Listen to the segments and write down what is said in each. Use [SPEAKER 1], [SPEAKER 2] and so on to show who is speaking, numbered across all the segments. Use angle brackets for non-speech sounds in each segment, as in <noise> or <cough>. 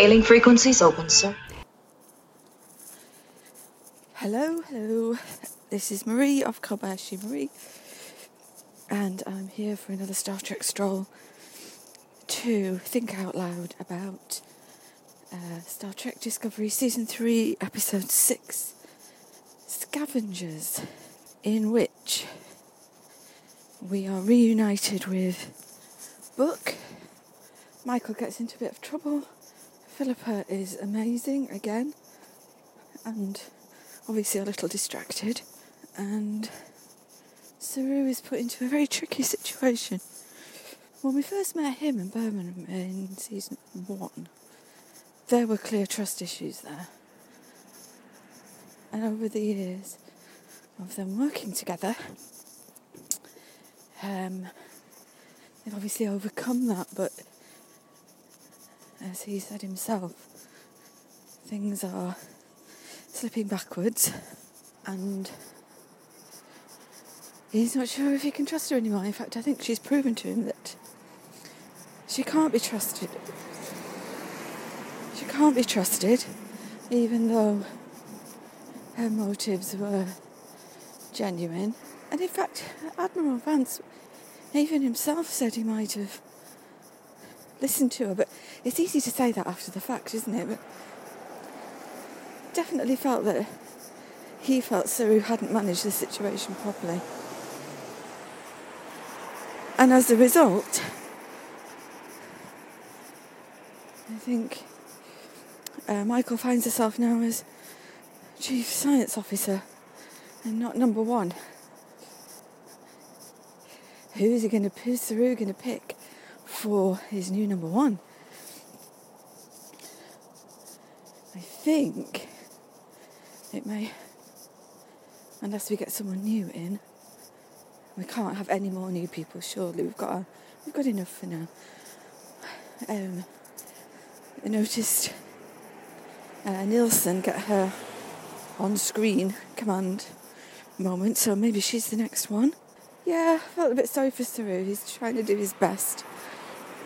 [SPEAKER 1] Hailing frequencies open, sir.
[SPEAKER 2] Hello, hello. This is Marie of Kobayashi Marie, and I'm here for another Star Trek stroll to think out loud about uh, Star Trek Discovery Season 3, Episode 6 Scavengers, in which we are reunited with Book. Michael gets into a bit of trouble. Philippa is amazing again, and obviously a little distracted. And Saru is put into a very tricky situation. When we first met him in Burnham in season one, there were clear trust issues there. And over the years of them working together, um, they've obviously overcome that, but as he said himself, things are slipping backwards and he's not sure if he can trust her anymore. In fact, I think she's proven to him that she can't be trusted. She can't be trusted, even though her motives were genuine. And in fact, Admiral Vance, even himself, said he might have listened to her. But it's easy to say that after the fact, isn't it? But definitely felt that he felt Saru hadn't managed the situation properly. And as a result, I think uh, Michael finds herself now as chief science officer and not number one. Who is he going to? Who's Saru going to pick for his new number one? I think it may, unless we get someone new in. We can't have any more new people. Surely we've got we've got enough for now. Um, I noticed uh, Nilsson get her on-screen command moment, so maybe she's the next one. Yeah, I felt a bit sorry for Saru. He's trying to do his best.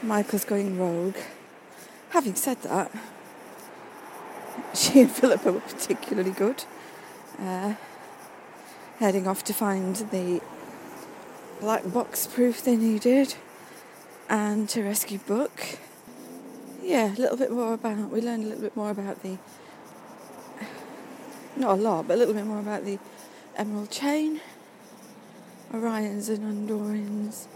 [SPEAKER 2] Michael's going rogue. Having said that, <laughs> she and Philippa were particularly good. Uh, heading off to find the black box proof they needed and to rescue Book. Yeah, a little bit more about, we learned a little bit more about the, not a lot, but a little bit more about the Emerald Chain, Orions and Andorians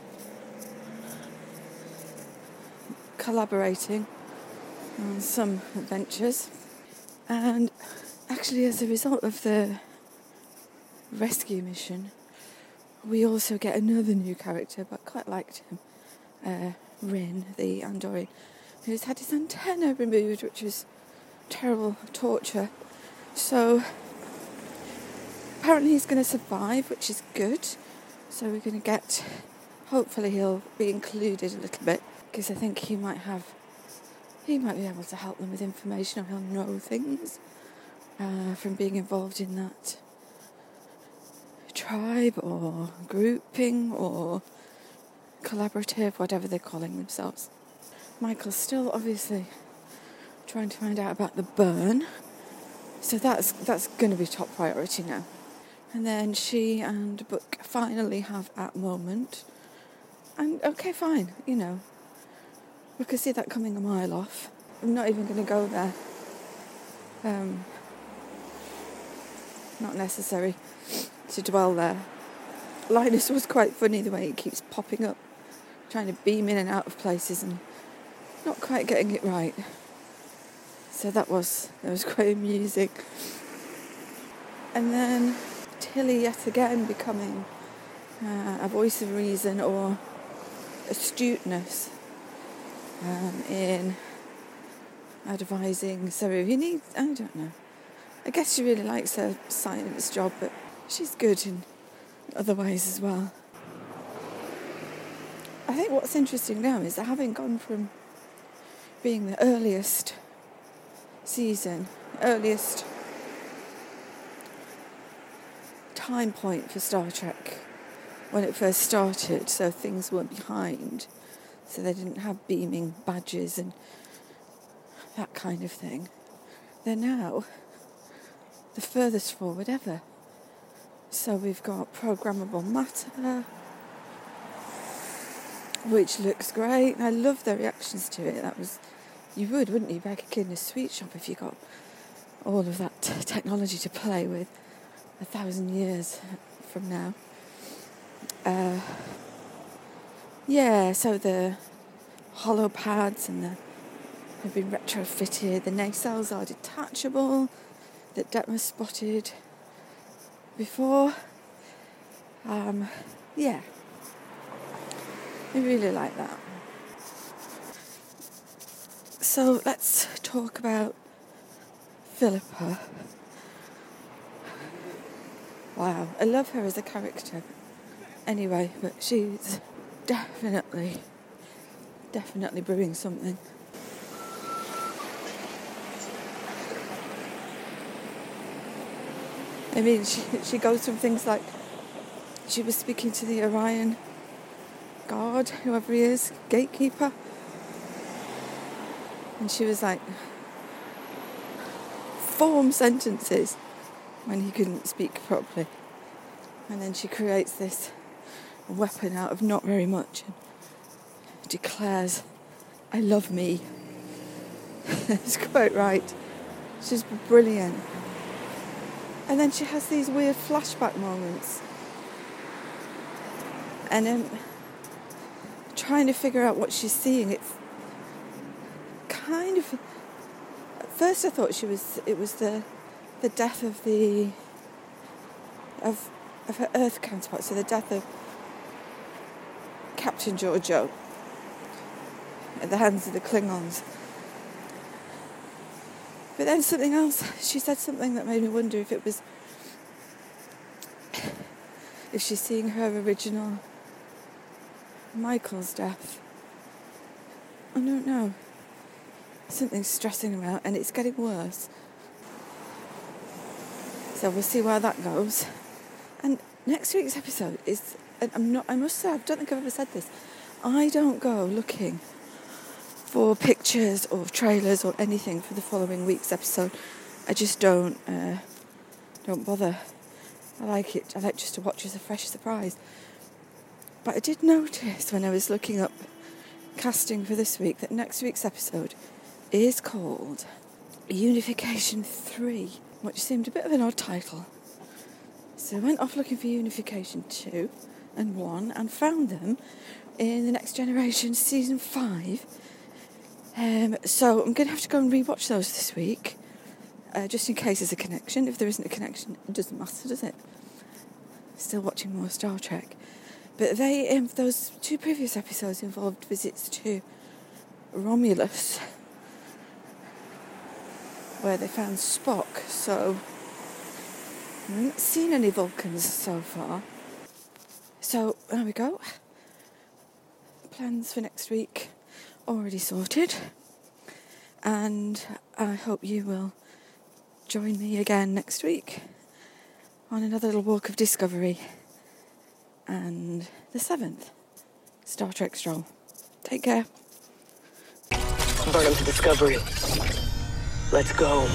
[SPEAKER 2] collaborating on some adventures. And actually, as a result of the rescue mission, we also get another new character, but quite liked him, uh, Ryn, the Andorian, who's had his antenna removed, which was terrible torture. So apparently he's going to survive, which is good. So we're going to get, hopefully he'll be included a little bit, because I think he might have he might be able to help them with information or he'll know things uh, from being involved in that tribe or grouping or collaborative, whatever they're calling themselves. Michael's still obviously trying to find out about the burn, so that's that's going to be top priority now. And then she and Book finally have at moment, and okay, fine, you know, we could see that coming a mile off. I'm not even going to go there. Um, not necessary to dwell there. Linus was quite funny the way he keeps popping up, trying to beam in and out of places and not quite getting it right. So that was that was <laughs> quite amusing. And then Tilly yet again becoming uh, a voice of reason or astuteness um, in advising Saru. you need, I don't know. I guess she really likes her science job, but she's good in other ways as well. I think what's interesting now is that having gone from being the earliest season, earliest time point for Star Trek when it first started, so things were behind so they didn't have beaming badges and that kind of thing, they're now the furthest forward ever. So we've got programmable matter, which looks great. I love their reactions to it. That was, you would, wouldn't you, back in a sweet shop if you got all of that technology to play with a thousand years from now. Uh, yeah, so the holo pads and the have been retrofitted. The nacelles are detachable that Detmer spotted before. Um, yeah, I really like that. So let's talk about Philippa. Wow, I love her as a character. Anyway, but she's definitely, definitely brewing something. I mean, she, she goes from things like she was speaking to the Orion guard, whoever he is, gatekeeper, and she was like, form sentences when he couldn't speak properly. And then she creates this weapon out of not very much and declares, I love me. <laughs> it's quite right. She's brilliant. And then she has these weird flashback moments. And um, trying to figure out what she's seeing, it's kind of At first I thought she was it was the the death of the of of her Earth counterpart, so the death of Captain Georgiou at the hands of the Klingons. But then something else, she said something that made me wonder if it was if she's seeing her original Michael's death. I don't know Something's stressing her out and it's getting worse. So we'll see where that goes. And next week's episode is, I'm not, I must say, I don't think I've ever said this. I don't go looking for pictures or trailers or anything for the following week's episode. I just don't, uh, don't bother. I like it. I like just to watch as a fresh surprise. But I did notice when I was looking up casting for this week that next week's episode is called Unification 3, which seemed a bit of an odd title. So I went off looking for Unification 2 and 1 and found them in The Next Generation Season 5. Um, so I'm going to have to go and rewatch those this week, uh, just in case there's a connection. If there isn't a connection, it doesn't matter, does it? Still watching more Star Trek. But they, um, those two previous episodes involved visits to Romulus where they found Spock. So I haven't seen any Vulcans so far. So there we go. Plans for next week already sorted. And I hope you will join me again next week on another little walk of discovery. And the seventh Star Trek Stroll. Take care.
[SPEAKER 1] Burnham to Discovery. Let's go.